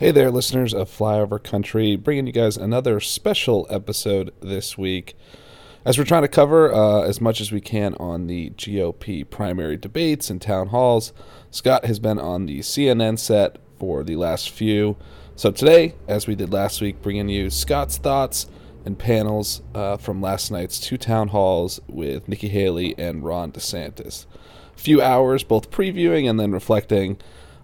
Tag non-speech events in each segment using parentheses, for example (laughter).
Hey there, listeners of Flyover Country, bringing you guys another special episode this week. As we're trying to cover uh, as much as we can on the GOP primary debates and town halls, Scott has been on the CNN set for the last few. So today, as we did last week, bringing you Scott's thoughts and panels uh, from last night's two town halls with Nikki Haley and Ron DeSantis. A few hours, both previewing and then reflecting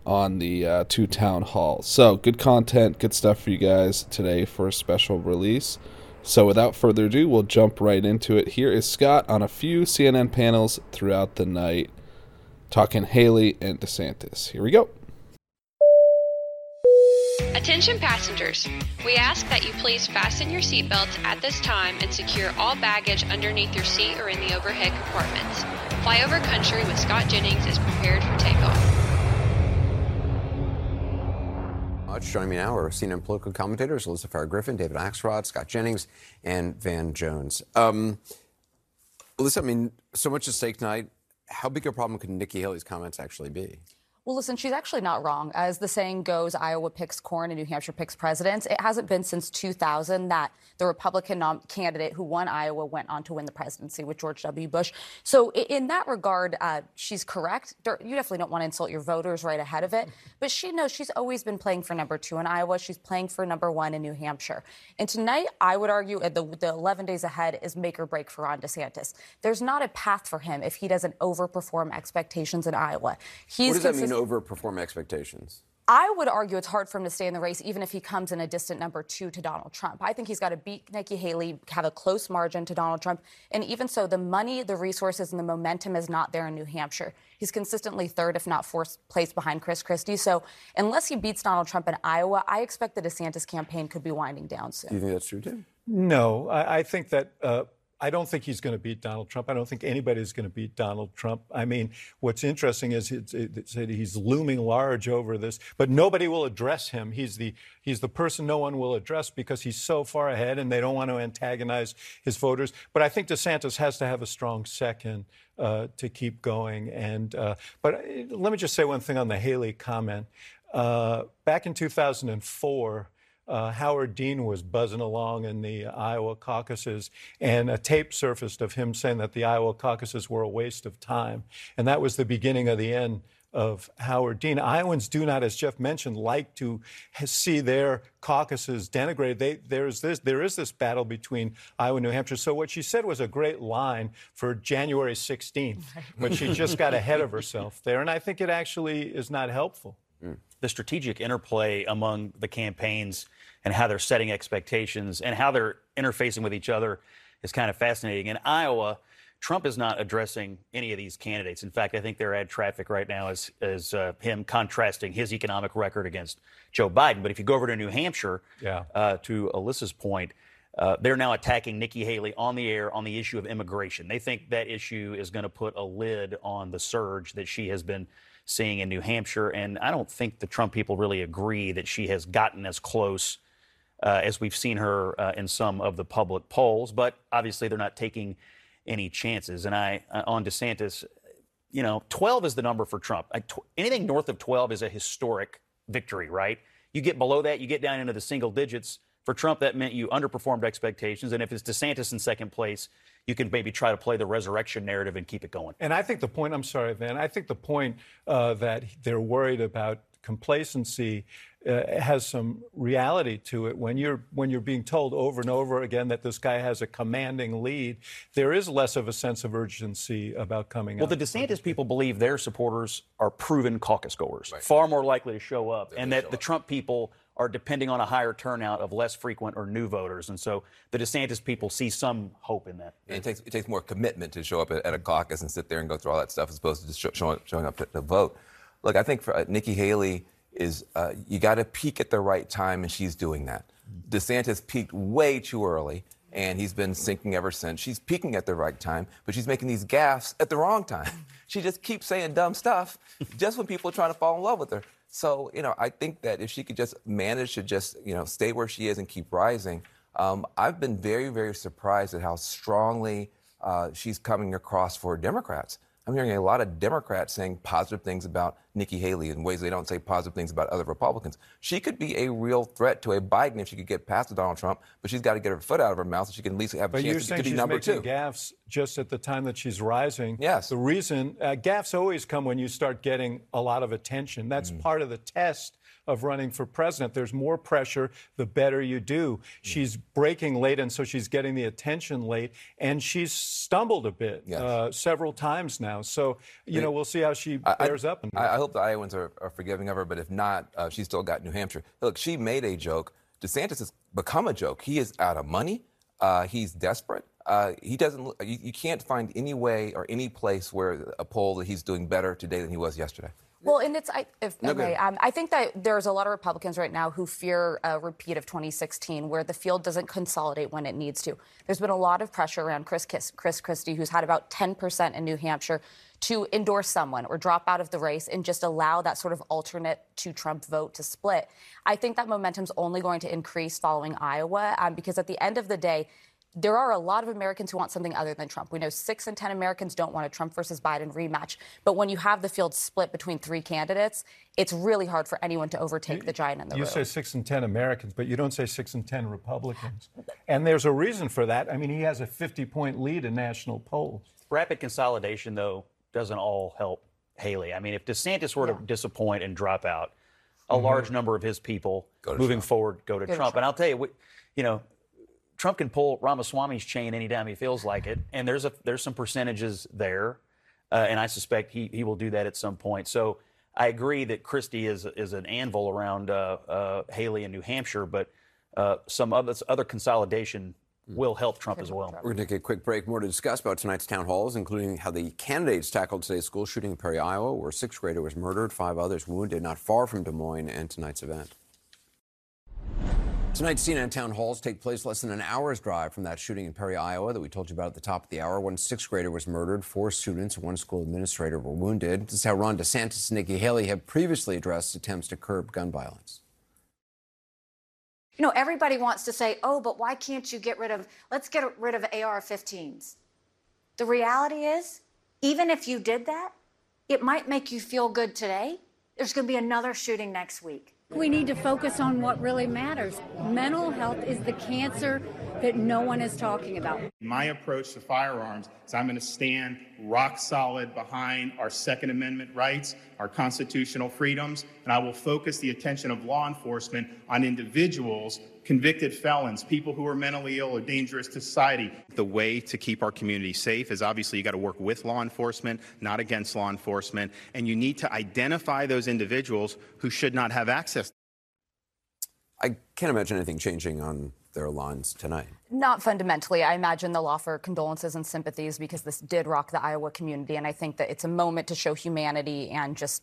on the uh, two town halls. So, good content, good stuff for you guys today for a special release. So, without further ado, we'll jump right into it. Here is Scott on a few CNN panels throughout the night, talking Haley and DeSantis. Here we go. Attention passengers, we ask that you please fasten your seatbelts at this time and secure all baggage underneath your seat or in the overhead compartments. Flyover Country with Scott Jennings is prepared for takeoff. Much. Joining me now are CNN political commentators Alyssa Farah Griffin, David Axelrod, Scott Jennings, and Van Jones. Um, Alyssa, I mean, so much at stake tonight. How big a problem could Nikki Haley's comments actually be? Well, listen, she's actually not wrong. As the saying goes, Iowa picks corn and New Hampshire picks presidents. It hasn't been since 2000 that the Republican nom- candidate who won Iowa went on to win the presidency with George W. Bush. So, in that regard, uh, she's correct. You definitely don't want to insult your voters right ahead of it. (laughs) But she knows she's always been playing for number two in Iowa. She's playing for number one in New Hampshire. And tonight, I would argue the, the 11 days ahead is make or break for Ron DeSantis. There's not a path for him if he doesn't overperform expectations in Iowa. He's what does that mean? Overperform expectations? I would argue it's hard for him to stay in the race, even if he comes in a distant number two to Donald Trump. I think he's got to beat Nikki Haley, have a close margin to Donald Trump. And even so, the money, the resources, and the momentum is not there in New Hampshire. He's consistently third, if not fourth place behind Chris Christie. So unless he beats Donald Trump in Iowa, I expect the DeSantis campaign could be winding down soon. Do you think that's true, Tim? No, I, I think that. Uh, I don't think he's going to beat Donald Trump. I don't think anybody's going to beat Donald Trump. I mean, what's interesting is it's, it's, he's looming large over this, but nobody will address him. He's the he's the person no one will address because he's so far ahead, and they don't want to antagonize his voters. But I think DeSantis has to have a strong second uh, to keep going. And uh, but uh, let me just say one thing on the Haley comment. Uh, back in 2004 uh, Howard Dean was buzzing along in the Iowa caucuses, and a tape surfaced of him saying that the Iowa caucuses were a waste of time. And that was the beginning of the end of Howard Dean. Iowans do not, as Jeff mentioned, like to see their caucuses denigrated. They, there's this, there is this battle between Iowa and New Hampshire. So what she said was a great line for January 16th, but she just got ahead of herself there. And I think it actually is not helpful. Mm. The strategic interplay among the campaigns and how they're setting expectations and how they're interfacing with each other is kind of fascinating. In Iowa, Trump is not addressing any of these candidates. In fact, I think their ad traffic right now is, is uh, him contrasting his economic record against Joe Biden. But if you go over to New Hampshire, yeah. uh, to Alyssa's point, uh, they're now attacking Nikki Haley on the air on the issue of immigration. They think that issue is going to put a lid on the surge that she has been seeing in New Hampshire. And I don't think the Trump people really agree that she has gotten as close uh, as we've seen her uh, in some of the public polls. But obviously, they're not taking any chances. And I, uh, on DeSantis, you know, 12 is the number for Trump. anything north of 12 is a historic victory, right? You get below that, you get down into the single digits. For Trump, that meant you underperformed expectations. And if it's DeSantis in second place, you can maybe try to play the resurrection narrative and keep it going. And I think the point, I'm sorry, Van, I think the point uh, that they're worried about complacency uh, has some reality to it. When you're when you're being told over and over again that this guy has a commanding lead, there is less of a sense of urgency about coming. Out. Well, the DeSantis people believe their supporters are proven caucus goers, right. far more likely to show up, and that the up. Trump people are depending on a higher turnout of less frequent or new voters. And so the DeSantis people see some hope in that. it takes, it takes more commitment to show up at, at, a caucus and sit there and go through all that stuff as opposed to just show, showing, showing up to, to vote. Look, I think for uh, Nikki Haley, is uh, you got to peak at the right time, and she's doing that. DeSantis peaked way too early, and he's been sinking ever since. She's peaking at the right time, but she's making these gaffes at the wrong time. (laughs) She just keeps saying dumb stuff just when people are trying to fall in love with her. So, you know, I think that if she could just manage to just, you know, stay where she is and keep rising, um, I've been very, very surprised at how strongly uh, she's coming across for Democrats. I'm hearing a lot of Democrats saying positive things about Nikki Haley in ways they don't say positive things about other Republicans. She could be a real threat to a Biden if she could get past Donald Trump, but she's got to get her foot out of her mouth so she can at least have but a chance to be she's number making two. gaffes just at the time that she's rising. Yes. The reason uh, gaffes always come when you start getting a lot of attention. That's Mm. part of the test of running for president. There's more pressure the better you do. She's breaking late, and so she's getting the attention late, and she's stumbled a bit Yes. uh, several times now. So you know we'll see how she I- I- bears up. I, I hope the Iowans are, are forgiving of her, but if not, uh, she's still got New Hampshire. Look, she made a joke. DeSantis has become a joke. He is out of money. Uh, he's desperate. Uh, he doesn't. You, you can't find any way or any place where a poll that he's doing better today than he was yesterday. Well, and it's I, if No, um, I think that there's a lot of Republicans right now who fear a repeat of 2016, where the field doesn't consolidate when it needs to. There's been a lot of pressure around Chris Kiss, Chris Christie, who's had about 10% in New Hampshire, to endorse someone or drop out of the race and just allow that sort of alternate to Trump vote to split. I think that momentum's only going to increase following Iowa, um, because at the end of the day there are a lot of Americans who want something other than Trump. We know six in 10 Americans don't want a Trump versus Biden rematch. But when you have the field split between three candidates, it's really hard for anyone to overtake the giant in the You room. say six in ten Americans, but you don't say six in ten Republicans. And there's a reason for that. I mean, he has a 50 point lead in national polls. Rapid consolidation, though, doesn't all help Haley. I mean, if DeSantis were to disappoint and drop out, a mm-hmm. large number of his people moving Trump. forward go to to Trump. Trump. And I'll tell you, we, you know, Trump can pull Ramaswamy's chain anytime he feels like it, and there's a there's some percentages there, uh, and I suspect he he will do that at some point. So I agree that Christie is is an anvil around uh, uh, Haley in New Hampshire, but uh, some other other consolidation will help Trump as well. We're going to take a quick break. More to discuss about tonight's town halls, including how the candidates tackled today's school shooting in Perry, Iowa, where a sixth grader was murdered, five others wounded, not far from Des Moines, and tonight's event. Tonight's CNN town halls take place less than an hour's drive from that shooting in Perry, Iowa, that we told you about at the top of the hour. One sixth grader was murdered, four students, one school administrator were wounded. This is how Ron DeSantis and Nikki Haley have previously addressed attempts to curb gun violence. You know, everybody wants to say, oh, but why can't you get rid of, let's get rid of AR 15s. The reality is, even if you did that, it might make you feel good today. There's going to be another shooting next week. We need to focus on what really matters. Mental health is the cancer that no one is talking about. My approach to firearms is I'm going to stand rock solid behind our Second Amendment rights, our constitutional freedoms, and I will focus the attention of law enforcement on individuals, convicted felons, people who are mentally ill or dangerous to society. The way to keep our community safe is obviously you got to work with law enforcement, not against law enforcement, and you need to identify those individuals who should not have access. I can't imagine anything changing on their lines tonight. Not fundamentally. I imagine they'll offer condolences and sympathies because this did rock the Iowa community. And I think that it's a moment to show humanity and just,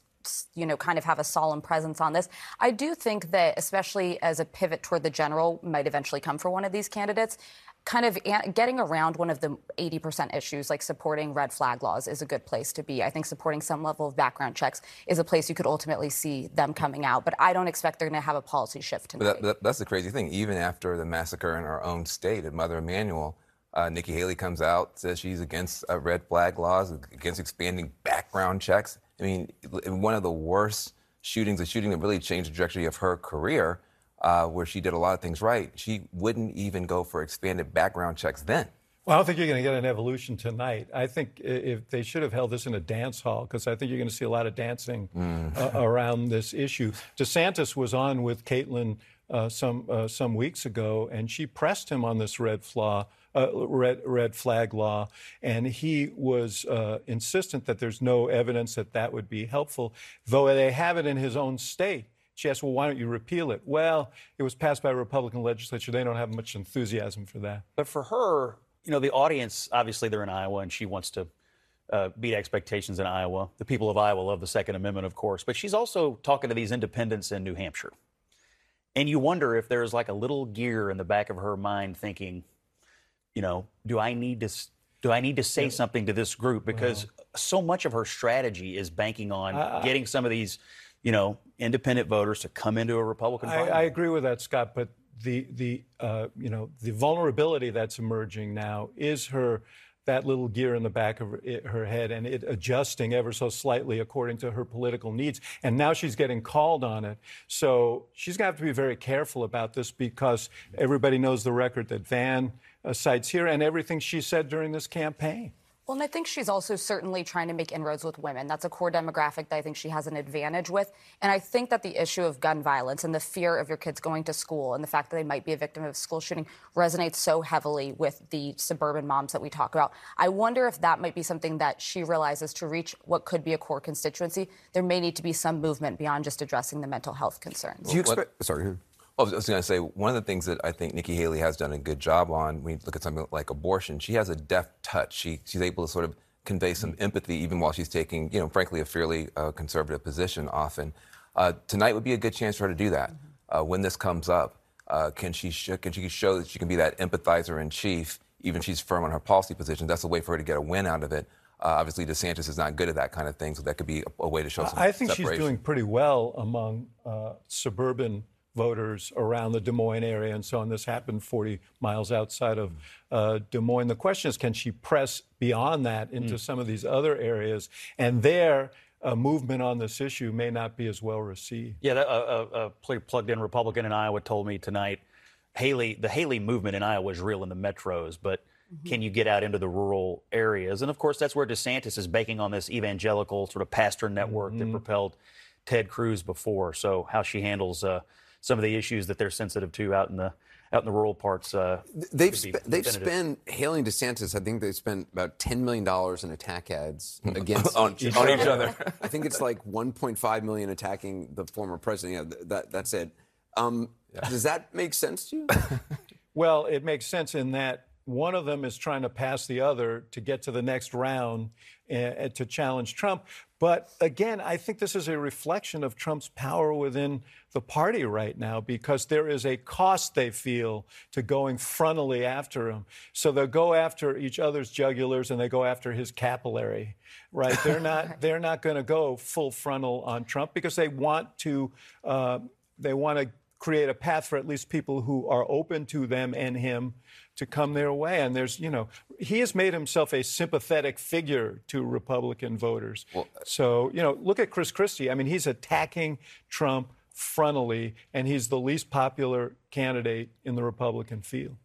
you know, kind of have a solemn presence on this. I do think that, especially as a pivot toward the general might eventually come for one of these candidates, kind of getting around one of the 80% issues, like supporting red flag laws, is a good place to be. I think supporting some level of background checks is a place you could ultimately see them coming out. But I don't expect they're going to have a policy shift tonight. But that, that, that's the crazy thing. Even after the massacre in our own state at Mother Emanuel, uh, Nikki Haley comes out, says she's against uh, red flag laws, against expanding background checks. I mean, in one of the worst shootings, a shooting that really changed the trajectory of her career, uh, where she did a lot of things right, she wouldn't even go for expanded background checks then. Well, I don't think you're going to get an evolution tonight. I think if they should have held this in a dance hall, because I think you're going to see a lot of dancing uh, around this issue. DeSantis was on with Caitlin uh, some uh, some weeks ago, and she pressed him on this red flaw. Uh, red red flag law, and he was uh, insistent that there's no evidence that that would be helpful, though they have it in his own state. She asked, "Well, why don't you repeal it?" Well, it was passed by a Republican legislature. They don't have much enthusiasm for that. But for her, you know, the audience, obviously they're in Iowa and she wants to uh, beat expectations in Iowa. The people of Iowa love the Second Amendment, of course, but she's also talking to these independents in New Hampshire. And you wonder if there's like a little gear in the back of her mind thinking, you know, do I need to do I need to say something to this group because so much of her strategy is banking on getting some of these, you know, independent voters to come into a Republican I. I agree with that, Scott. But the the uh, you know the vulnerability that's emerging now is her that little gear in the back of her, head and it adjusting ever so slightly according to her political needs. And now she's getting called on it. So she's going to have to be very careful about this because everybody knows the record that Van uh, cites here and everything she said during this campaign. Well, and I think she's also certainly trying to make inroads with women. That's a core demographic that I think she has an advantage with. And I think that the issue of gun violence and the fear of your kids going to school and the fact that they might be a victim of a school shooting resonates so heavily with the suburban moms that we talk about. I wonder if that might be something that she realizes to reach what could be a core constituency. There may need to be some movement beyond just addressing the mental health concerns. Do you expect? Sorry. Well, I was going to say one of the things that I think Nikki Haley has done a good job on. When you look at something like abortion, she has a deft touch. She she's able to sort of convey some empathy even while she's taking, you know, frankly, a fairly uh, conservative position often. Uh, tonight would be a good chance for her to do that. Uh, when this comes up, uh, can she sh- can she show that she can be that empathizer in chief, even if she's firm on her policy position? That's a way for her to get a win out of it. Uh, obviously, DeSantis is not good at that kind of thing, so that could be a, a way to show some. I think she's doing pretty well among uh, suburban voters around the Des Moines area and so on. This happened 40 miles outside of uh, Des Moines. The question is, can she press beyond that into some of these other areas? And there, a movement on this issue may not be as well received. Yeah, that, a, a pl- plugged-in Republican in Iowa told me tonight, Haley, the Haley movement in Iowa is real in the metros, but can you get out into the rural areas? And of course, that's where DeSantis is banking on this evangelical sort of pastor network that propelled Ted Cruz before. So how she handles uh, some of the issues that they're sensitive to out in the out in the rural parts. Uh, They've sp- they've spent Haley and DeSantis. I think they spent about ten million dollars in attack ads (laughs) against On- each, on each other. I think it's like one point five million attacking the former president. Yeah, th- that that's it. Um, Does that make sense to you? (laughs) Well, it makes sense in that one of them is trying to pass the other to get to the next round uh, to challenge Trump. But again, I think this is a reflection of Trump's power within the party right now because there is a cost they feel to going frontally after him. So they'll go after each other's jugulars and they go after his capillary, right? They're (laughs) not they're not going to go full frontal on Trump because they want to uh, they want to create a path for at least people who are open to them and him to come their way. And there's, you know, he has made himself a sympathetic figure to Republican voters. Uh, so, you know, look at Chris Christie. I mean, he's attacking Trump frontally, and he's the least popular candidate in the Republican field.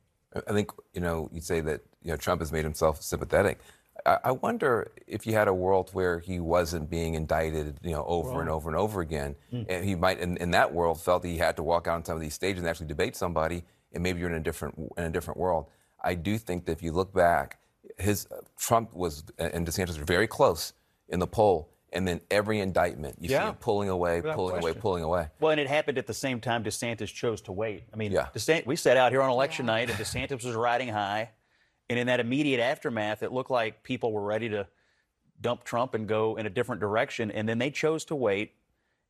I think you know you say that you know Trump has made himself sympathetic. I, wonder if you had a world where he wasn't being indicted, you know, over and over and over again, hmm. and he might, in, in that world, felt he had to walk out on some of these stages and actually debate somebody, and maybe you're in a different in a different world. I do think that if you look back, his uh, Trump was and DeSantis were very close in the poll, and then every indictment you see him pulling away, Without pulling away, pulling away. Well, and it happened at the same time DeSantis chose to wait. I mean, Yeah. DeSantis, we sat out here on election night, and DeSantis was riding high. And in that immediate aftermath, it looked like people were ready to dump Trump and go in a different direction. And then they chose to wait,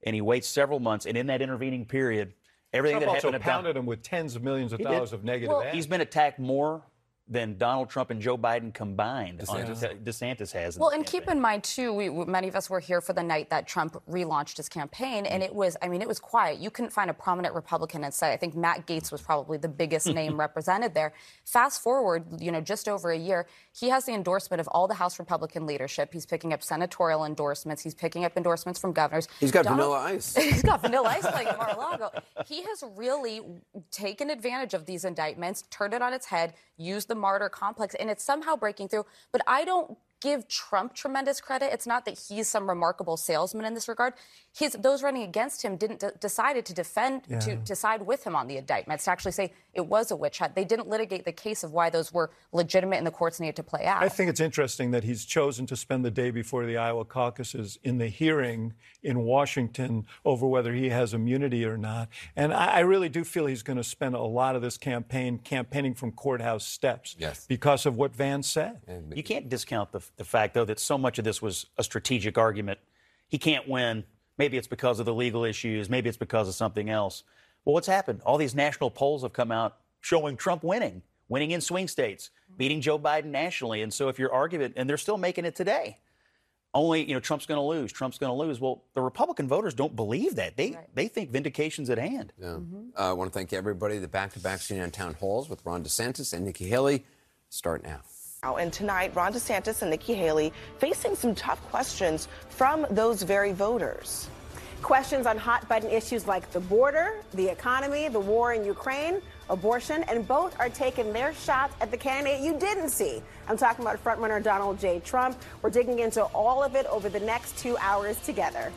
and he waits several months. And in that intervening period, everything Trump that also happened about pounded him with tens of millions of dollars of negative well, ads. he's been attacked more than Donald Trump and Joe Biden combined. on- DeSantis. DeSantis has. Well, and campaign. keep in mind too, we, we- many of us were here for the night that Trump relaunched his campaign, and it was, I mean, it was quiet. You couldn't find a prominent Republican and say, I think Matt Gaetz was probably the biggest name (laughs) represented there. Fast forward, you know, just over a year, he has the endorsement of all the House Republican leadership. He's picking up senatorial endorsements. He's picking up endorsements from governors. He's got Donald- Vanilla Ice. (laughs) He's got Vanilla Ice playing at Mar-a-Lago. He has really taken advantage of these indictments, turned it on its head, used the martyr complex, and it's somehow breaking through. But I don't give Trump tremendous credit. It's not that he's some remarkable salesman in this regard. His those running against him didn't de- decided to defend to, to side with him on the indictments to actually say it was a witch hunt. They didn't litigate the case of why those were legitimate and the courts needed to play out. I think it's interesting that he's chosen to spend the day before the Iowa caucuses in the hearing in Washington over whether he has immunity or not. And I, I really do feel he's going to spend a lot of this campaign campaigning from courthouse steps Yes. because of what Van said. You can't discount the, the fact, though, that so much of this was a strategic argument. He can't win. Maybe it's because of the legal issues. Maybe it's because of something else. Well, what's happened? All these national polls have come out showing Trump winning, winning in swing states, beating Joe Biden nationally. And so, if your argument, and they're still making it today, only you know Trump's going to lose. Trump's going to lose. Well, the Republican voters don't believe that. They they think vindication's at hand. Yeah. Uh, I want to thank everybody. The back-to-back CNN town halls with Ron DeSantis and Nikki Haley start now. And tonight, Ron DeSantis and Nikki Haley facing some tough questions from those very voters. Questions on hot button issues like the border, the economy, the war in Ukraine, abortion, and both are taking their shots at the candidate you didn't see. I'm talking about frontrunner Donald J. Trump. We're digging into all of it over the next two hours together.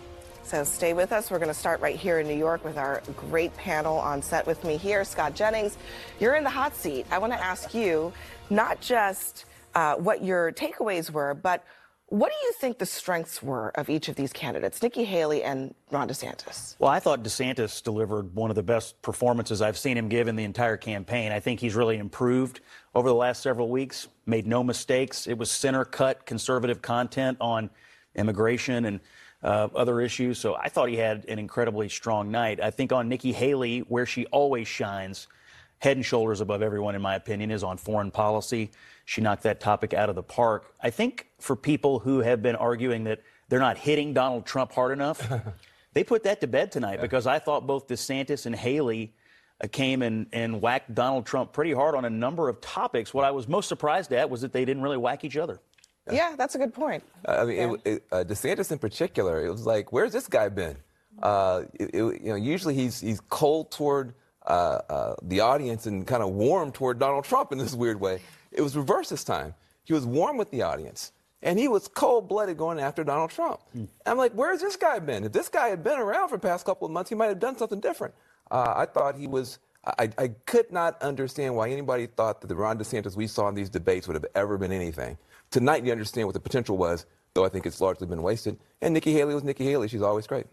So stay with us. We're going to start right here in New York with our great panel on set with me here. Scott Jennings, you're in the hot seat. I want to ask you not just uh, what your takeaways were, but what do you think the strengths were of each of these candidates, Nikki Haley and Ron DeSantis? Well, I thought DeSantis delivered one of the best performances I've seen him give in the entire campaign. I think he's really improved over the last several weeks, made no mistakes. It was center cut conservative content on immigration and uh, other issues. So I thought he had an incredibly strong night. I think on Nikki Haley, where she always shines, head and shoulders above everyone, in my opinion, is on foreign policy. She knocked that topic out of the park. I think for people who have been arguing that they're not hitting Donald Trump hard enough, (laughs) they put that to bed tonight yeah. because I thought both DeSantis and Haley uh, came and, and whacked Donald Trump pretty hard on a number of topics. What I was most surprised at was that they didn't really whack each other. Yeah, that's a good point. I mean, yeah. it, it, uh, DeSantis in particular, it was like, where's this guy been? Uh, it, you know, usually he's he's cold toward uh, uh, the audience and kind of warm toward Donald Trump in this weird way. It was reversed this time. He was warm with the audience. And he was cold-blooded going after Donald Trump. Mm. I'm like, where's this guy been? If this guy had been around for the past couple of months, he might have done something different. Uh, I thought he was. I, I, could not understand why anybody thought that the Ron DeSantis we saw in these debates would have ever been anything. Tonight, you understand what the potential was, though I think it's largely been wasted. And Nikki Haley was Nikki Haley. She's always great.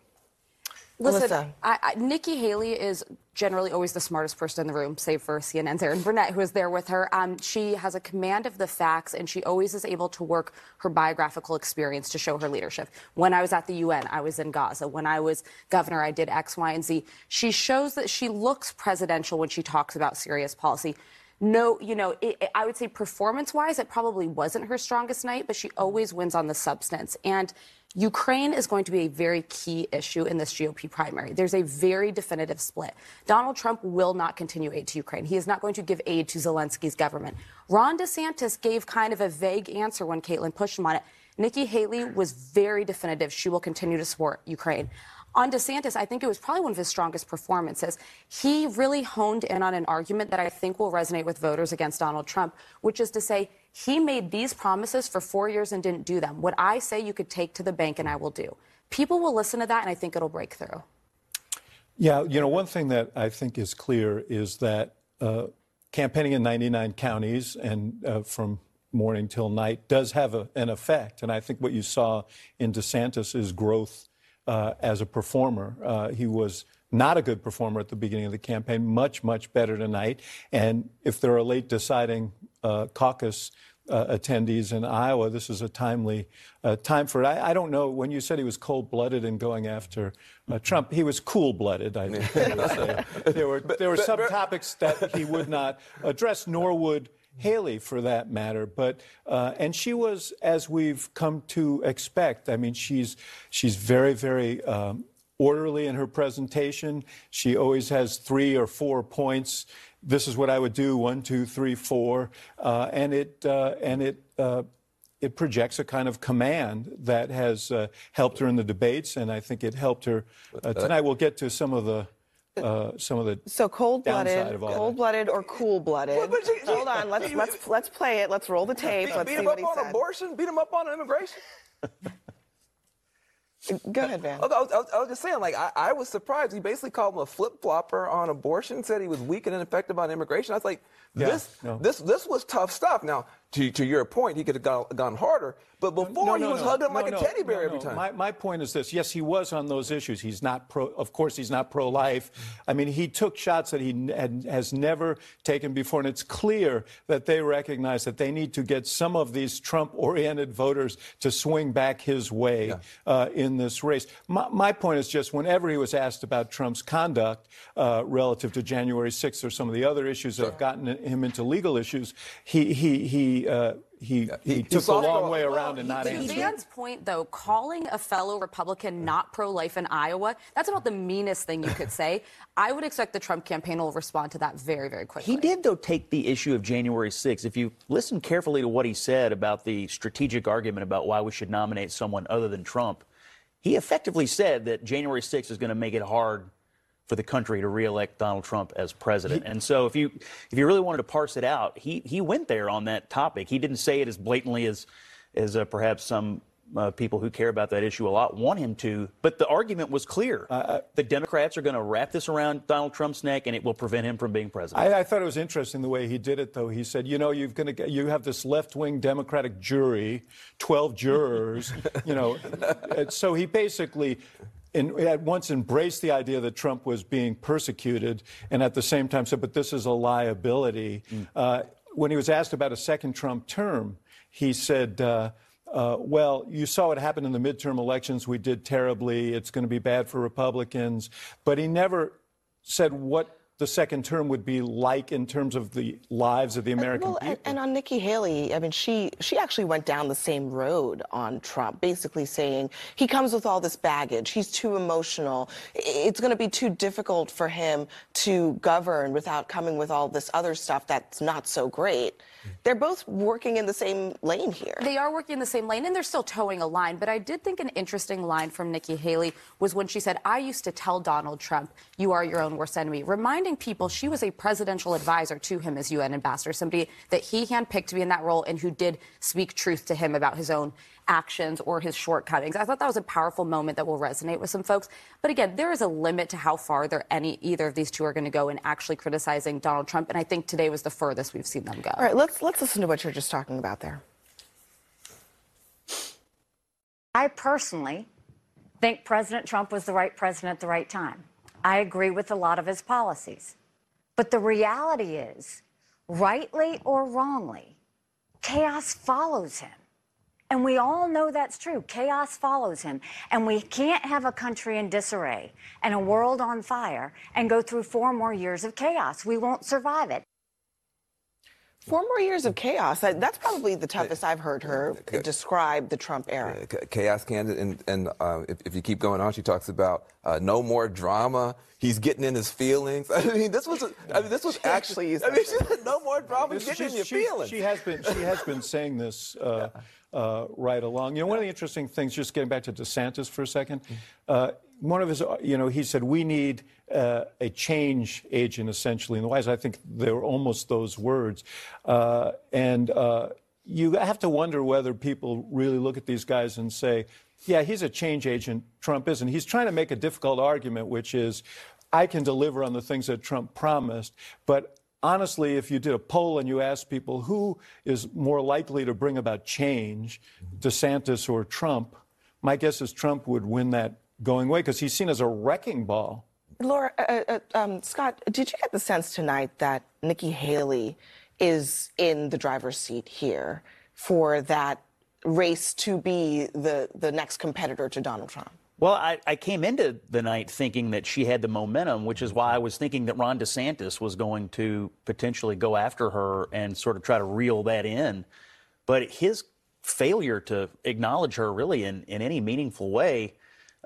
Listen, I, I, Nikki Haley is generally always the smartest person in the room, save for CNN's Erin Burnett, who is there with her. Um, she has a command of the facts, and she always is able to work her biographical experience to show her leadership. When I was at the UN, I was in Gaza. When I was governor, I did X, Y, and Z. She shows that she looks presidential when she talks about serious policy no, you know, it, I would say performance wise, it probably wasn't her strongest night, but she always wins on the substance. And Ukraine is going to be a very key issue in this GOP primary. There's a very definitive split. Donald Trump will not continue aid to Ukraine. He is not going to give aid to Zelensky's government. Ron DeSantis gave kind of a vague answer when Caitlin pushed him on it. Nikki Haley was very definitive. She will continue to support Ukraine on DeSantis, I think it was probably one of his strongest performances. He really honed in on an argument that I think will resonate with voters against Donald Trump, which is to say, he made these promises for four years and didn't do them. What I say you could take to the bank and I will do. People will listen to that, and I think it'll break through. Yeah, you know, one thing that I think is clear is that uh, campaigning in 99 counties and uh, from morning till night does have a, an effect. And I think what you saw in DeSantis is growth uh, as a performer. Uh, he was not a good performer at the beginning of the campaign, much, much better tonight. And if there are late deciding uh, caucus uh, attendees in Iowa, this is a timely uh, time for it. I, I, don't know. When you said he was cold blooded in going after uh, Trump, he was cool blooded, I think. (laughs) there were, there were some topics that he would not address, nor would Haley, for that matter. But uh, and she was, as we've come to expect. I mean, she's she's very, very. Um, orderly in her presentation. She always has three or four points. This is what I would do: one, two, three, four, uh, and it uh, and it uh, it projects a kind of command that has uh, helped her in the debates, and I think it helped her uh, tonight. We'll get to some of the uh, some of the so cold-blooded, cold-blooded or cool-blooded. Hold on, let's (laughs) let's let's play it. Let's roll the tape. Beat, let's beat see him what up on said. abortion. Beat him up on immigration. (laughs) Go ahead, Van. I was, I was, I was just saying, like, I, I, was surprised. He basically called him a flip flopper on abortion, said he was weak and ineffective on immigration. I was like, yeah, this, no. this, this was tough stuff. Now, to, to your point, he could have gone, gone harder, but before no, no, he was hugging him like a teddy bear every time. My, my point is this: yes, he was on those issues. He's not pro. Of course, he's not pro-life. I mean, he took shots that he had, has never taken before, and it's clear that they recognize that they need to get some of these Trump-oriented voters to swing back his way yeah. uh, in this race. My, my, point is just whenever he was asked about Trump's conduct uh, relative to January 6th or some of the other issues sure. that have gotten him into legal issues, he he he he uh, he, he, he took the long way well, around and not To answer. Van's point, though, calling a fellow Republican not pro life in Iowa, that's about the meanest thing you could say. I would expect the Trump campaign will respond to that very, very quickly. He did, though, take the issue of January 6th. If you listen carefully to what he said about the strategic argument about why we should nominate someone other than Trump, he effectively said that January 6th is going to make it hard for the country to reelect Donald Trump as president. and so if you if you really wanted to parse it out, he he went there on that topic. He didn't say it as blatantly as as uh, perhaps some uh, people who care about that issue a lot want him to, but the argument was clear. the Democrats are going to wrap this around Donald Trump's neck, and it will prevent him from being president. I, I thought it was interesting the way he did it, though. He said, "You know, you're going to get, you have this left-wing Democratic jury, 12 jurors, you know." (laughs) so he basically, in, at once embraced the idea that Trump was being persecuted, and at the same time said, "But this is a liability." Uh, when he was asked about a second Trump term, he said. Uh, uh, well, you saw what happened in the midterm elections. We did terribly. It's going to be bad for Republicans. But he never said what the second term would be like in terms of the lives of the American Well, people. and, and on Nikki Haley, I mean, she she actually went down the same road on Trump, basically saying he comes with all this baggage. He's too emotional. It's going to be too difficult for him to govern without coming with all this other stuff that's not so great. They're both working in the same lane here. They are working in the same lane and they're still toeing a line. But I did think an interesting line from Nikki Haley was when she said, I used to tell Donald Trump, you are your own worst enemy, reminding people she was a presidential advisor to him as UN ambassador, somebody that he handpicked to be in that role and who did speak truth to him about his own actions or his shortcomings. I thought that was a powerful moment that will resonate with some folks. But again, there is a limit to how far any either of these two are going to go in actually criticizing Donald Trump. And I think today was the furthest we've seen them go. All right, let's let's listen to what you're just talking about there. I personally think President Trump was the right president at the right time. I agree with a lot of his policies. But the reality is, rightly or wrongly, chaos follows him. And we all know that's true. Chaos follows him. And we can't have a country in disarray and a world on fire and go through four more years of chaos. We won't survive it. Four more years of chaos. That's probably the toughest I've heard her describe the Trump era. Chaos candidate, and, and uh, if, if you keep going on, she talks about uh, no more drama. He's getting in his feelings. (laughs) I mean, this was, I mean, this was actually. I mean, she said no more drama. He's getting in your she, feelings. she has been she has been saying this uh, uh, right along. You know, one of the interesting things, just getting back to DeSantis for a second, uh, one of his, uh, you know, he said we need uh, a change agent essentially in the House. I think they were almost those words, uh, and uh, you have to wonder whether people really look at these guys and say. Yeah, he's a change agent. Trump isn't. He's trying to make a difficult argument, which is, I can deliver on the things that Trump promised, but honestly, if you did a poll and you asked people who is more likely to bring about change, DeSantis or Trump, my guess is Trump would win that going away because he's seen as a wrecking ball. Laura, uh, uh, um, Scott, did you get the sense tonight that Nikki Haley is in the driver's seat here for that race to be the, the next competitor to Donald Trump? Well, I, I came into the night thinking that she had the momentum, which is why I was thinking that Ron DeSantis was going to potentially go after her and sort of try to reel that in. But his failure to acknowledge her really in, in any meaningful way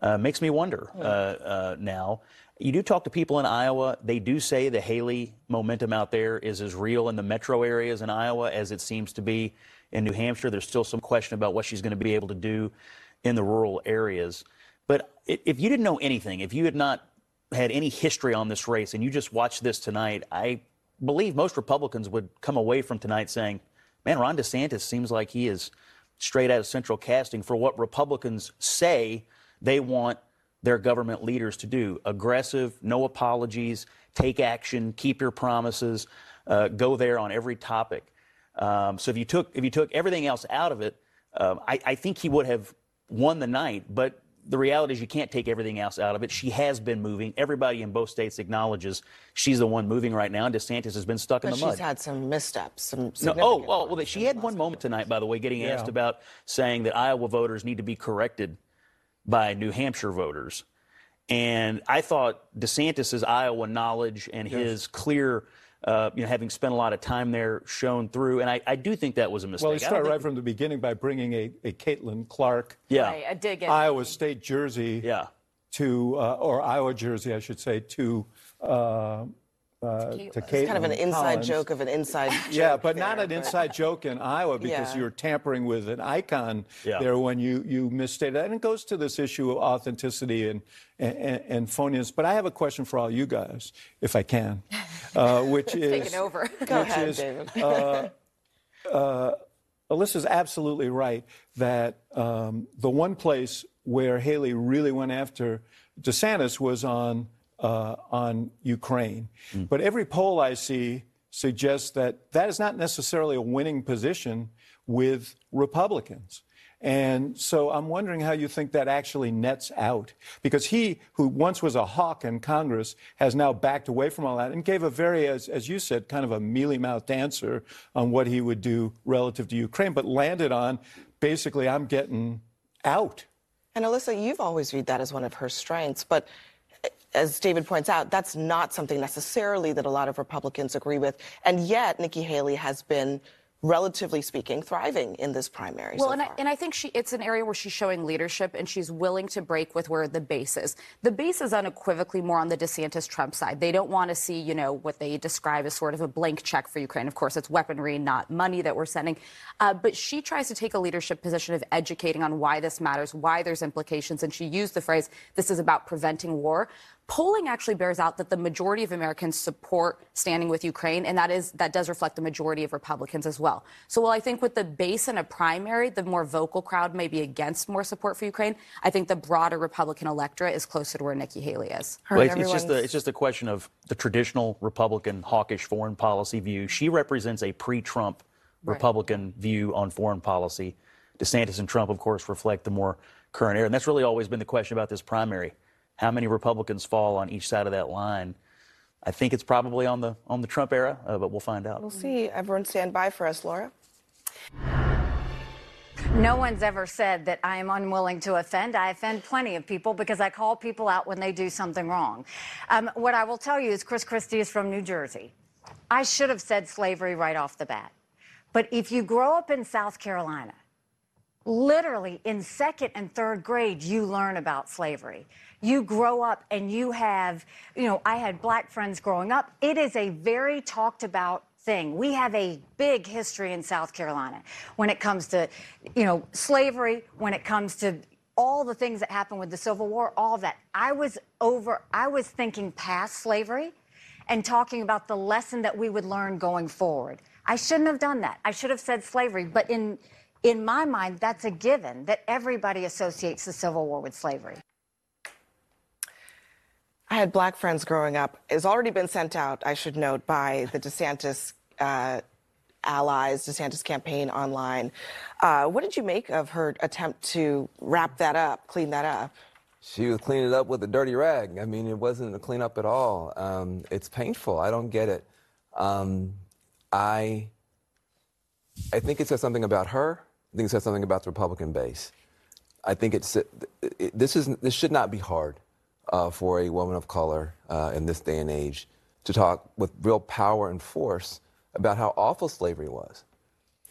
uh, makes me wonder uh, uh, now. You do talk to people in Iowa. They do say the Haley momentum out there is as real in the metro areas in Iowa as it seems to be in New Hampshire. There's still some question about what she's going to be able to do in the rural areas. But if you didn't know anything, if you had not had any history on this race and you just watched this tonight, I believe most Republicans would come away from tonight saying, man, Ron DeSantis seems like he is straight out of central casting for what Republicans say they want their government leaders to do aggressive, no apologies, take action, keep your promises, uh, go there on every topic. Um, so if you took if you took everything else out of it, um, I, I think he would have won the night. But the reality is you can't take everything else out of it. She has been moving. Everybody in both states acknowledges she's the one moving right now, and DeSantis has been stuck in But the mud. she's had some missteps, some No, oh, significant well, well, she had one moment tonight, by the way, getting Yeah. asked about saying that Iowa voters need to be corrected by New Hampshire voters. And I thought DeSantis's Iowa knowledge and his clear uh, you know, having spent a lot of time there, shown through. And I, I do think that was a mistake. Well, he I don't started think- right from the beginning by bringing a, a Caitlin Clark, Yeah. Right, a dig. Iowa State jersey Yeah. to, uh, or Iowa jersey, I should say, to uh, uh, to It's kind of an Caitlin inside Collins. joke of an inside joke. Yeah, but not an but- inside joke in Iowa (laughs) because Yeah. you're tampering with an icon Yeah. there when you, you misstated that. And it goes to this issue of authenticity and, and, and phoniness. But I have a question for all you guys, if I can, (laughs) uh, which is. Taking over. Go which ahead, is, David. Alyssa's absolutely right that um, the one place where Haley really went after DeSantis was on uh, on Ukraine. But every poll I see suggests that that is not necessarily a winning position with Republicans. And so I'm wondering how you think that actually nets out. Because he, who once was a hawk in Congress, has now backed away from all that and gave a very, as, as you said, kind of a mealy mouthed answer on what he would do relative to Ukraine, but landed on basically, I'm getting out. And Alyssa, you've always viewed that as one of her strengths, but as David points out, that's not something necessarily that a lot of Republicans agree with. And yet, Nikki Haley has been, relatively speaking, thriving in this primary. Well, so and I, and I think she it's an area where she's showing leadership and she's willing to break with where the base is. The base is unequivocally more on the DeSantis Trump side. They don't want to see, you know, what they describe as sort of a blank check for Ukraine. Of course, it's weaponry, not money that we're sending. Uh, but she tries to take a leadership position of educating on why this matters, why there's implications, and she used the phrase, "This is about preventing war." Polling actually bears out that the majority of Americans support standing with Ukraine, and that is that does reflect the majority of Republicans as well. So while I think with the base in a primary, the more vocal crowd may be against more support for Ukraine, I think the broader Republican electorate is closer to where Nikki Haley is. Well, it's, it's just a, it's just a question of the traditional Republican hawkish foreign policy view. She represents a pre-Trump Republican view on foreign policy. DeSantis and Trump, of course, reflect the more current era, and that's really always been the question about this primary: how many Republicans fall on each side of that line? I think it's probably on the on the Trump era, uh, but we'll find out. We'll see. Everyone stand by for us, Laura. No one's ever said that I am unwilling to offend. I offend plenty of people because I call people out when they do something wrong. Um, what I will tell you is Chris Christie is from New Jersey. I should have said slavery right off the bat. But if you grow up in South Carolina, literally in second and third grade, you learn about slavery. You grow up and you have, you know, I had black friends growing up. It is a very talked about thing. We have a big history in South Carolina when it comes to, you know, slavery, when it comes to all the things that happened with the Civil War, all that. I was over, I was thinking past slavery and talking about the lesson that we would learn going forward. I shouldn't have done that. I should have said slavery, but in in my mind, that's a given that everybody associates the Civil War with slavery. I had black friends growing up. It's already been sent out, I should note, by the DeSantis uh, allies, DeSantis campaign online. Uh, what did you make of her attempt to wrap that up, clean that up? She was cleaning it up with a dirty rag. I mean, it wasn't a cleanup at all. Um, it's painful. I don't get it. Um, I, I think it says something about her. I think it says something about the Republican base. I think it's it, this is this should not be hard uh, for a woman of color uh, in this day and age to talk with real power and force about how awful slavery was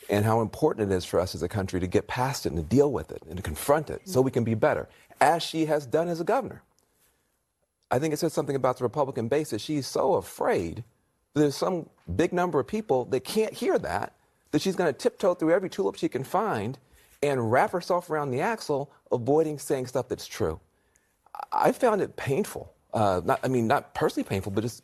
and how important it is for us as a country to get past it and to deal with it and to confront it so we can be better, as she has done as a governor. I think it says something about the Republican base that she's so afraid that there's some big number of people that can't hear that, that she's going to tiptoe through every tulip she can find and wrap herself around the axle, avoiding saying stuff that's true. I found it painful. Uh, not, I mean, not personally painful, but just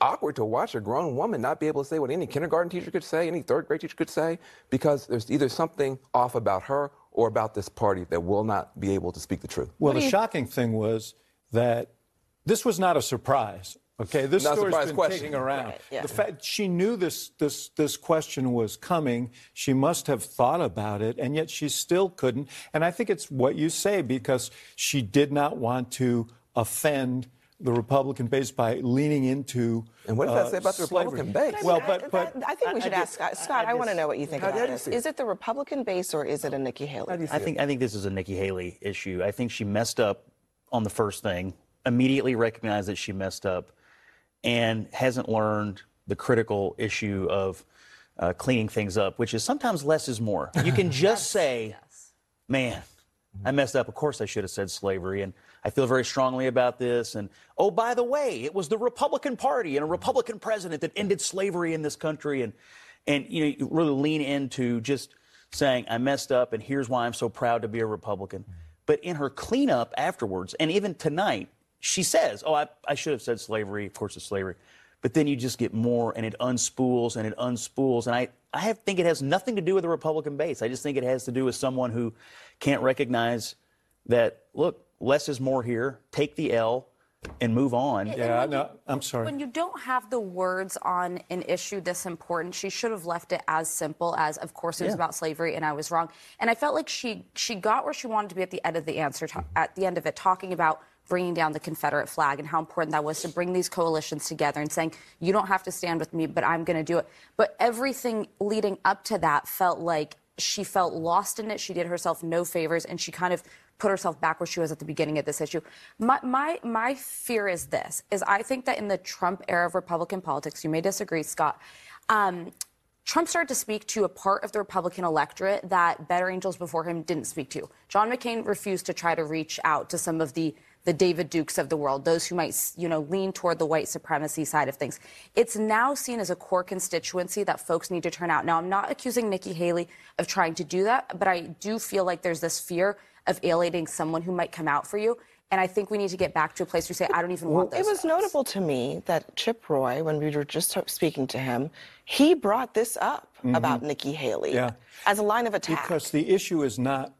awkward to watch a grown woman not be able to say what any kindergarten teacher could say, any third grade teacher could say, because there's either something off about her or about this party that will not be able to speak the truth. Well, the shocking thing was that this was not a surprise. Okay, this Not a story's surprise been question. taking around. Right, yeah. The fact she knew this this this question was coming. She must have thought about it, and yet she still couldn't. And I think it's what you say because she did not want to offend the Republican base by leaning into. And what does that uh, say about the slavery. Republican base? Well, I- but but I think we should ask Scott. Scott, I, want to know what you think How about dare you this. see it? Is it the Republican base or is it a Nikki Haley? I think I think this is a Nikki Haley issue. I think she messed up on the first thing, immediately recognized that she messed up, and hasn't learned the critical issue of uh, cleaning things up, which is sometimes less is more. (laughs) You can just say, man, I messed up. Of course, I should have said slavery. And I feel very strongly about this. And oh, by the way, it was the Republican Party and a Republican president that ended slavery in this country. And, and you know, you really lean into just saying, I messed up, and here's why I'm so proud to be a Republican. But in her cleanup afterwards, and even tonight, she says, Oh, I, I should have said slavery. Of course, it's slavery. But then you just get more, and it unspools and it unspools. And I, I have, think it has nothing to do with the Republican base. I just think it has to do with someone who can't recognize that, look, less is more here. Take the L and move on. Yeah, no, I'm sorry. When you don't have the words on an issue this important, she should have left it as simple as, of course, it was Yeah. about slavery and I was wrong. And I felt like she she got where she wanted to be at the end of the answer, ta- at the end of it, talking about bringing down the Confederate flag and how important that was to bring these coalitions together and saying, you don't have to stand with me, but I'm going to do it. But everything leading up to that felt like she felt lost in it. She did herself no favors, and she kind of put herself back where she was at the beginning of this issue. My my my fear is this: is I think that in the Trump era of Republican politics, you may disagree, Scott. Um, Trump started to speak to a part of the Republican electorate that better angels before him didn't speak to. John McCain refused to try to reach out to some of the the David Dukes of the world, those who might, you know, lean toward the white supremacy side of things. It's now seen as a core constituency that folks need to turn out. Now, I'm not accusing Nikki Haley of trying to do that, but I do feel like there's this fear of alienating someone who might come out for you. And I think we need to get back to a place where you say, I don't even want those. It was notable to me that Chip Roy, when we were just speaking to him, he brought this up mm-hmm. about Nikki Haley Yeah. as a line of attack. Because the issue is not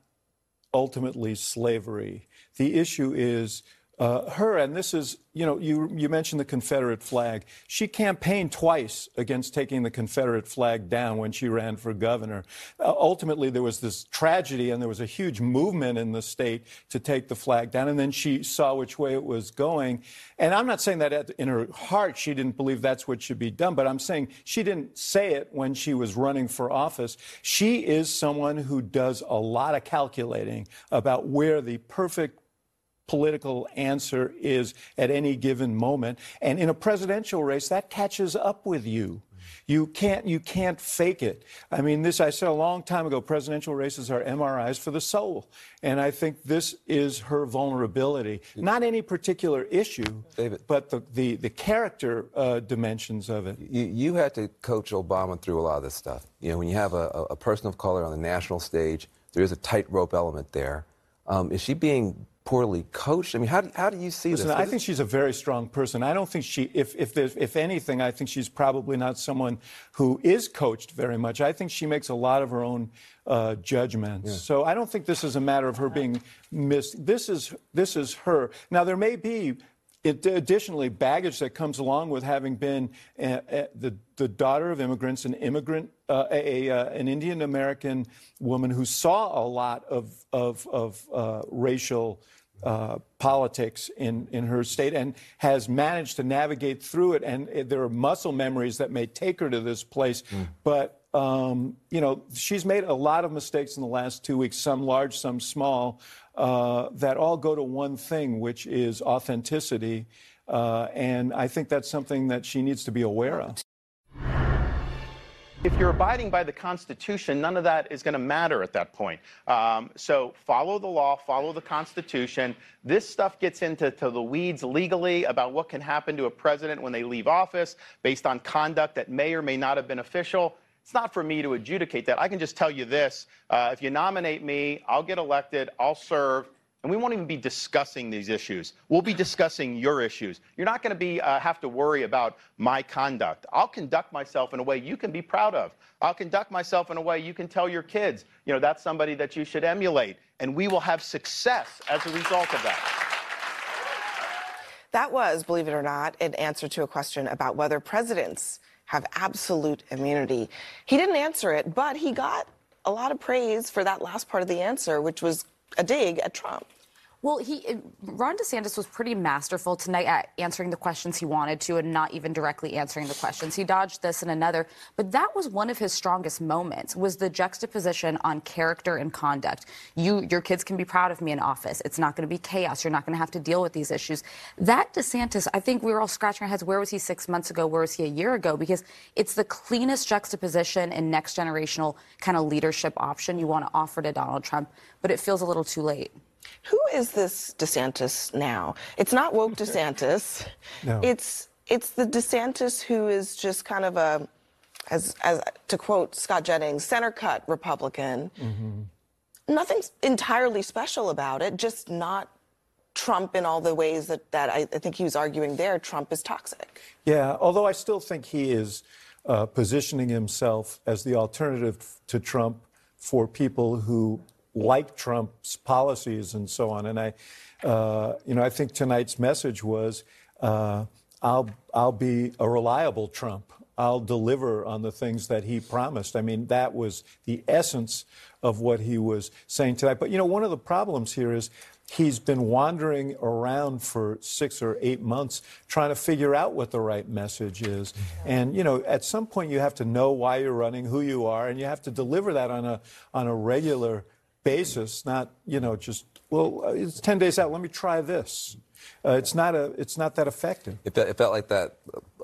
ultimately slavery. The issue is uh, her, and this is, you know, you, you mentioned the Confederate flag. She campaigned twice against taking the Confederate flag down when she ran for governor. Uh, ultimately, there was this tragedy, and there was a huge movement in the state to take the flag down, and then she saw which way it was going. And I'm not saying that at, in her heart she didn't believe that's what should be done, but I'm saying she didn't say it when she was running for office. She is someone who does a lot of calculating about where the perfect political answer is at any given moment. And in a presidential race, that catches up with you. You can't, you can't fake it. I mean, this, I said a long time ago, presidential races are MRIs for the soul. And I think this is her vulnerability. Not any particular issue, David. but the, the, the character uh, dimensions of it. You, you had to coach Obama through a lot of this stuff. You know, when you have a, a person of color on the national stage, there is a tightrope element there. Um, is she being poorly coached? I mean, how do, how do you see Listen, this? I think she's a very strong person. I don't think she, if, if, there's, if anything, I think she's probably not someone who is coached very much. I think she makes a lot of her own uh, judgments. So I don't think this is a matter of her being missed. This is, this is her. Now, there may be it, additionally, baggage that comes along with having been uh, uh, the, the daughter of immigrants, an immigrant, uh, a, uh, an Indian American woman who saw a lot of, of, of uh, racial uh, politics in, in her state and has managed to navigate through it. And uh, there are muscle memories that may take her to this place. But, um, you know, she's made a lot of mistakes in the last two weeks, some large, some small, uh, that all go to one thing, which is authenticity. Uh, and I think that's something that she needs to be aware of. If you're abiding by the Constitution, none of that is going to matter at that point. Um, so follow the law, follow the Constitution. This stuff gets into to the weeds legally about what can happen to a president when they leave office based on conduct that may or may not have been official. It's not for me to adjudicate that. I can just tell you this uh, if you nominate me, I'll get elected, I'll serve. And we won't even be discussing these issues. We'll be discussing your issues. You're not going to be uh, have to worry about my conduct. I'll conduct myself in a way you can be proud of. I'll conduct myself in a way you can tell your kids, you know, that's somebody that you should emulate. And we will have success as a result of that. That was, believe it or not, an answer to a question about whether presidents have absolute immunity. He didn't answer it, but he got a lot of praise for that last part of the answer, which was a dig at Trump. Well, he uh, Ron DeSantis was pretty masterful tonight at answering the questions he wanted to and not even directly answering the questions. He dodged this and another, but that was one of his strongest moments was the juxtaposition on character and conduct. You your kids can be proud of me in office. It's not going to be chaos. You're not going to have to deal with these issues. That DeSantis, I think we were all scratching our heads where was he 6 months ago? Where was he a year ago? Because it's the cleanest juxtaposition and next generational kind of leadership option you want to offer to Donald Trump, but it feels a little too late. Who is this DeSantis now? It's not woke (laughs) DeSantis. No. It's it's the DeSantis who is just kind of a, as as to quote Scott Jennings, center cut Republican. Nothing's entirely special about it. Just not Trump in all the ways that that I, I think he was arguing there. Trump is toxic. Yeah, although I still think he is uh, positioning himself as the alternative to Trump for people who like Trump's policies and so on. And I, uh, you know, I think tonight's message was, uh, "I'll I'll be a reliable Trump. I'll deliver on the things that he promised." I mean, that was the essence of what he was saying tonight. But you know, one of the problems here is he's been wandering around for six or eight months trying to figure out what the right message is. And, you know, at some point you have to know why you're running, who you are, and you have to deliver that on a, on a regular basis, not, you know, just, well, uh, it's 10 days out, let me try this. Uh, it's, not a, it's not that effective. It felt, it felt like that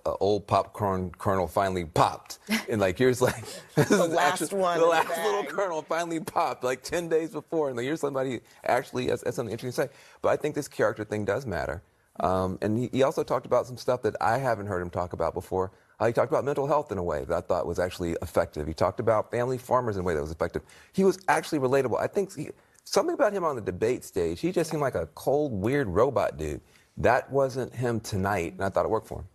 uh, old popcorn kernel finally popped. And like, here's like, (laughs) this (laughs) The is last actually- one The in the last little kernel finally popped like 10 days before. And like, here's somebody actually has, has something interesting to say. But I think this character thing does matter. Um, and he, he also talked about some stuff that I haven't heard him talk about before. Uh, he talked about mental health in a way that I thought was actually effective. He talked about family farmers in a way that was effective. He was actually relatable. I think he, something about him on the debate stage, he just seemed like a cold, weird robot dude. That wasn't him tonight, and I thought it worked for him.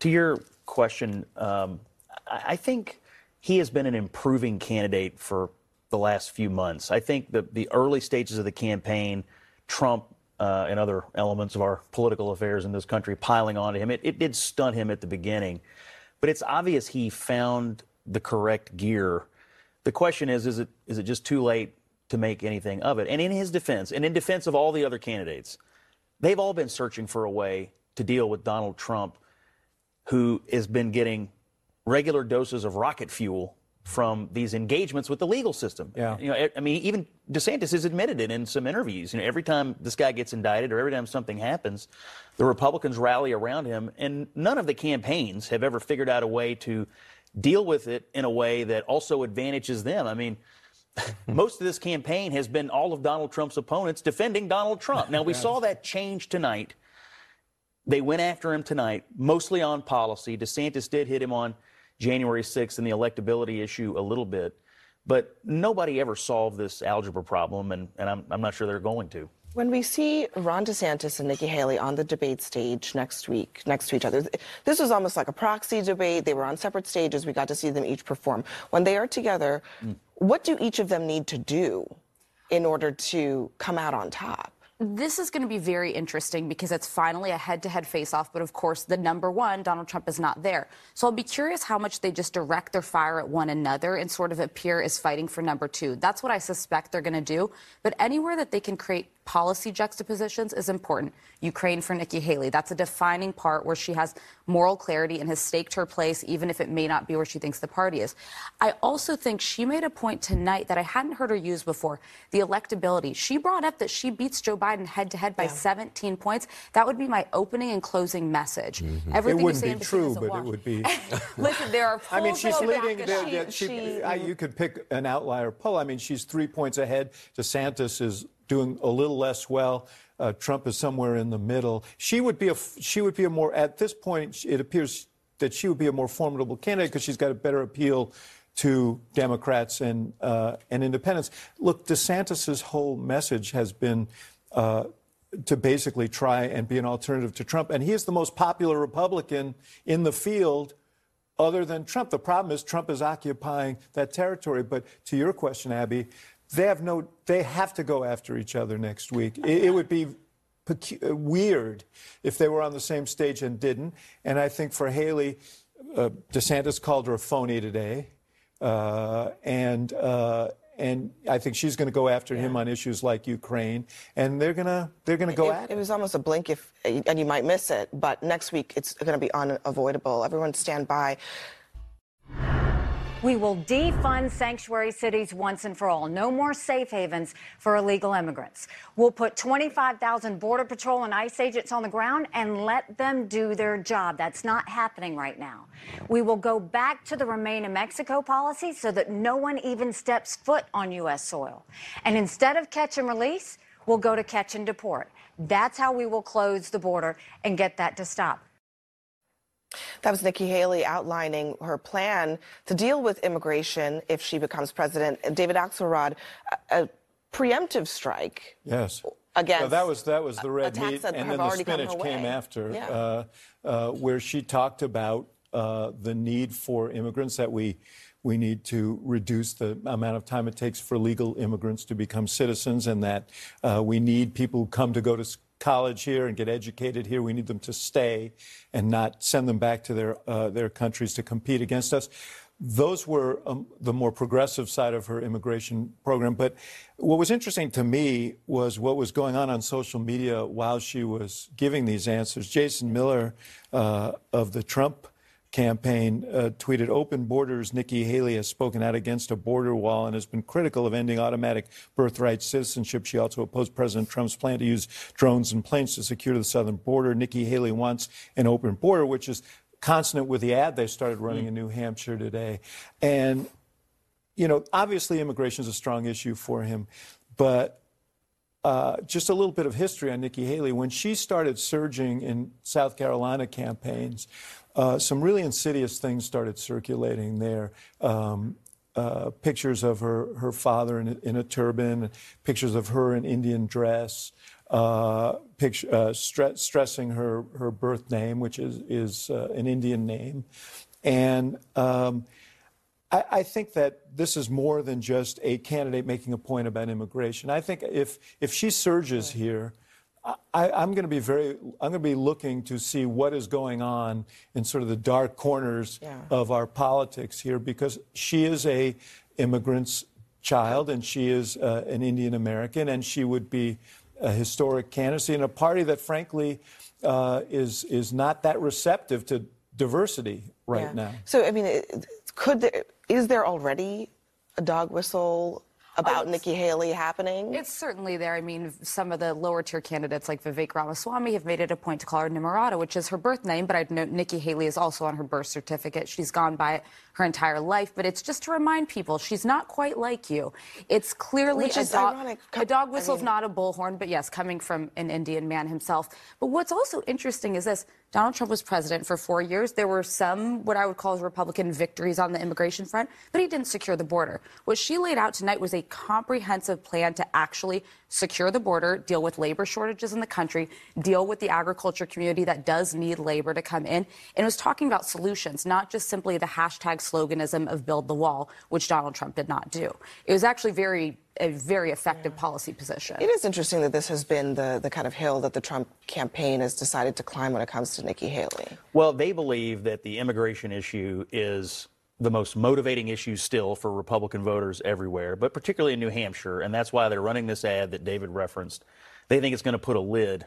To your question, um, I think he has been an improving candidate for the last few months. I think the, the early stages of the campaign, Trump uh, and other elements of our political affairs in this country piling onto him, it, it did stunt him at the beginning. But it's obvious he found the correct gear. The question is, is it, is it just too late to make anything of it? And in his defense, and in defense of all the other candidates, they've all been searching for a way to deal with Donald Trump who has been getting regular doses of rocket fuel from these engagements with the legal system. Yeah. You know, I mean, even DeSantis has admitted it in some interviews. You know, every time this guy gets indicted or every time something happens, the Republicans rally around him, and none of the campaigns have ever figured out a way to deal with it in a way that also advantages them. I mean, (laughs) most of this campaign has been all of Donald Trump's opponents defending Donald Trump. Now, we (laughs) saw that change tonight. They went after him tonight, mostly on policy. DeSantis did hit him on January 6th and the electability issue a little bit. But nobody ever solved this algebra problem, and, and I'm, I'm not sure they're going to. When we see Ron DeSantis and Nikki Haley on the debate stage next week, next to each other, this was almost like a proxy debate. They were on separate stages. We got to see them each perform. When they are together, hmm. what do each of them need to do in order to come out on top? This is going to be very interesting because it's finally a head to head face off, but of course, the number one, Donald Trump, is not there. So I'll be curious how much they just direct their fire at one another and sort of appear as fighting for number two. That's what I suspect they're going to do. But anywhere that they can create policy juxtapositions is important. Ukraine for Nikki Haley. That's a defining part where she has moral clarity and has staked her place, even if it may not be where she thinks the party is. I also think she made a point tonight that I hadn't heard her use before the electability. She brought up that she beats Joe Biden head to head by 17 points. That would be my opening and closing message. Mm-hmm. It Everything you wouldn't say be true, but wash. it would be. (laughs) Listen, there are (laughs) I mean, polls she's that back leading. it The, up. the, she, I, you could pick an outlier poll. I mean, she's three points ahead. DeSantis is doing a little less well. Uh, Trump is somewhere in the middle. She would be a. She would be a more. At this point, it appears that she would be a more formidable candidate because she's got a better appeal to Democrats and uh, and independents. Look, DeSantis's whole message has been. Uh, to basically try and be an alternative to Trump. And he is the most popular Republican in the field other than Trump. The problem is Trump is occupying that territory. But to your question, Abby, they have no they have to go after each other next week. It, it would be pecu- uh, weird if they were on the same stage and didn't. And I think for Haley, uh, DeSantis called her a phony today. Uh, and uh, and I think she's going to go after him on issues like Ukraine, and they're gonna they're gonna go it, at it was almost a blink if, and you might miss it, but next week it's going to be unavoidable. Everyone stand by. We will defund sanctuary cities once and for all. No more safe havens for illegal immigrants. We'll put 25,000 Border Patrol and ICE agents on the ground and let them do their job. That's not happening right now. We will go back to the Remain in Mexico policy so that no one even steps foot on U.S. soil. And instead of catch and release, we'll go to catch and deport. That's how we will close the border and get that to stop. That was Nikki Haley outlining her plan to deal with immigration if she becomes president. David Axelrod, a, a preemptive strike. Yes. Against Well, that was that was the red meat, that and then the spinach came after, Yeah. uh, uh, where she talked about uh, the need for immigrants that we we need to reduce the amount of time it takes for legal immigrants to become citizens, and that uh, we need people who come to go to college here and get educated here. We need them to stay and not send them back to their uh, their countries to compete against us. Those were um, the more progressive side of her immigration program. But what was interesting to me was what was going on on social media while she was giving these answers. Jason Miller uh, of the Trump campaign uh, tweeted open borders nikki haley has spoken out against a border wall and has been critical of ending automatic birthright citizenship. She also opposed president trump's plan to use drones and planes to secure the southern border. Nikki haley wants an open border which is consonant with the ad they started running in new hampshire today. And you know obviously immigration is a strong issue for him but uh, just a little bit of history on Nikki Haley. When she started surging in South Carolina campaigns, uh, some really insidious things started circulating there. Um, uh, pictures of her, her father in a, in a turban, pictures of her in Indian dress, uh, picture, uh, stre- stressing her, her birth name, which is, is uh, an Indian name. And um, I, I think that this is more than just a candidate making a point about immigration. I think if if she surges here, I, I'm going to be very I'm going to be looking to see what is going on in sort of the dark corners Yeah. of our politics here because she is a immigrant's child and she is uh, an Indian American and she would be a historic candidacy in a party that frankly uh, is is not that receptive to diversity right Yeah. now. So, I mean, it- could there, is there already a dog whistle about oh, Nikki Haley happening? It's certainly there. I mean, some of the lower tier candidates like Vivek Ramaswamy have made it a point to call her Nimrata, which is her birth name, but I'd note Nikki Haley is also on her birth certificate. She's gone by it her entire life, but it's just to remind people she's not quite like you. It's clearly Which a, is dog, ironic. a dog I whistle's mean- not a bullhorn, but yes, coming from an Indian man himself. But what's also interesting is this Donald Trump was president for four years. There were some, what I would call Republican victories on the immigration front, but he didn't secure the border. What she laid out tonight was a comprehensive plan to actually secure the border, deal with labor shortages in the country, deal with the agriculture community that does need labor to come in. And was talking about solutions, not just simply the hashtag sloganism of build the wall, which Donald Trump did not do. It was actually very a very effective policy position. It is interesting that this has been the, the kind of hill that the Trump campaign has decided to climb when it comes to Nikki Haley. Well, they believe that the immigration issue is the most motivating issue still for Republican voters everywhere, but particularly in New Hampshire. And that's why they're running this ad that David referenced. They think it's going to put a lid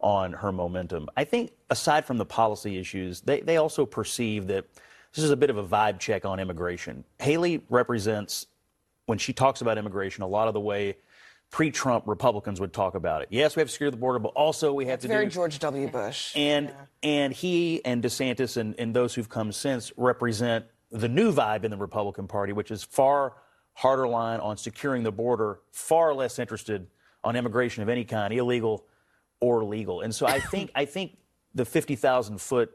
on her momentum. I think, aside from the policy issues, they, they also perceive that this is a bit of a vibe check on immigration. Haley represents, when she talks about immigration, a lot of the way pre Trump Republicans would talk about it. Yes, we have to secure the border, but also we have It's to very do. George W. Bush. And and he and DeSantis and, and those who've come since represent the new vibe in the Republican Party, which is far harder line on securing the border, far less interested on immigration of any kind, illegal or legal. And so I think I think the fifty thousand foot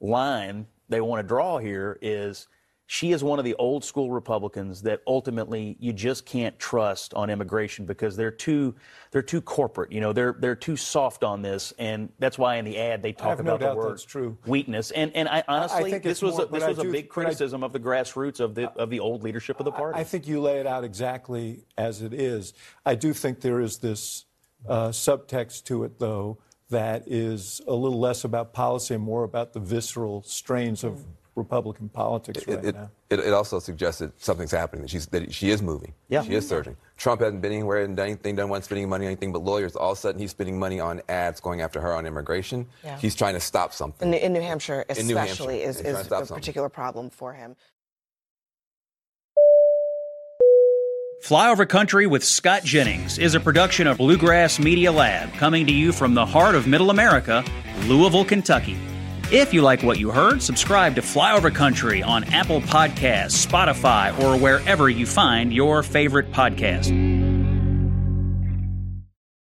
line they want to draw here is she is one of the old school Republicans that ultimately you just can't trust on immigration because they're too they're too corporate. You know, they're they're too soft on this, and that's why in the ad they talk have no about the word true. weakness. And and I honestly, think this was more- a, this was a do- big but I- criticism of the grassroots of the of the old leadership of the party. I think you lay it out exactly as it is. I do think there is this uh, subtext to it, though, that is a little less about policy and more about the visceral strains of Republican politics right it, now. It, it also suggests that something's happening, that, she's, that she is moving. Yeah. She is surging. Trump hasn't been anywhere and done anything, done one spending money on anything but lawyers. All of a sudden, he's spending money on ads going after her on immigration. Yeah. He's trying to stop something. In, in New Hampshire, In New Hampshire. especially, is, He's trying to is a something. particular problem for him. Flyover Country with Scott Jennings is a production of Bluegrass Media Lab, coming to you from the heart of Middle America, Louisville, Kentucky. If you like what you heard, subscribe to Flyover Country on Apple Podcasts, Spotify, or wherever you find your favorite podcast.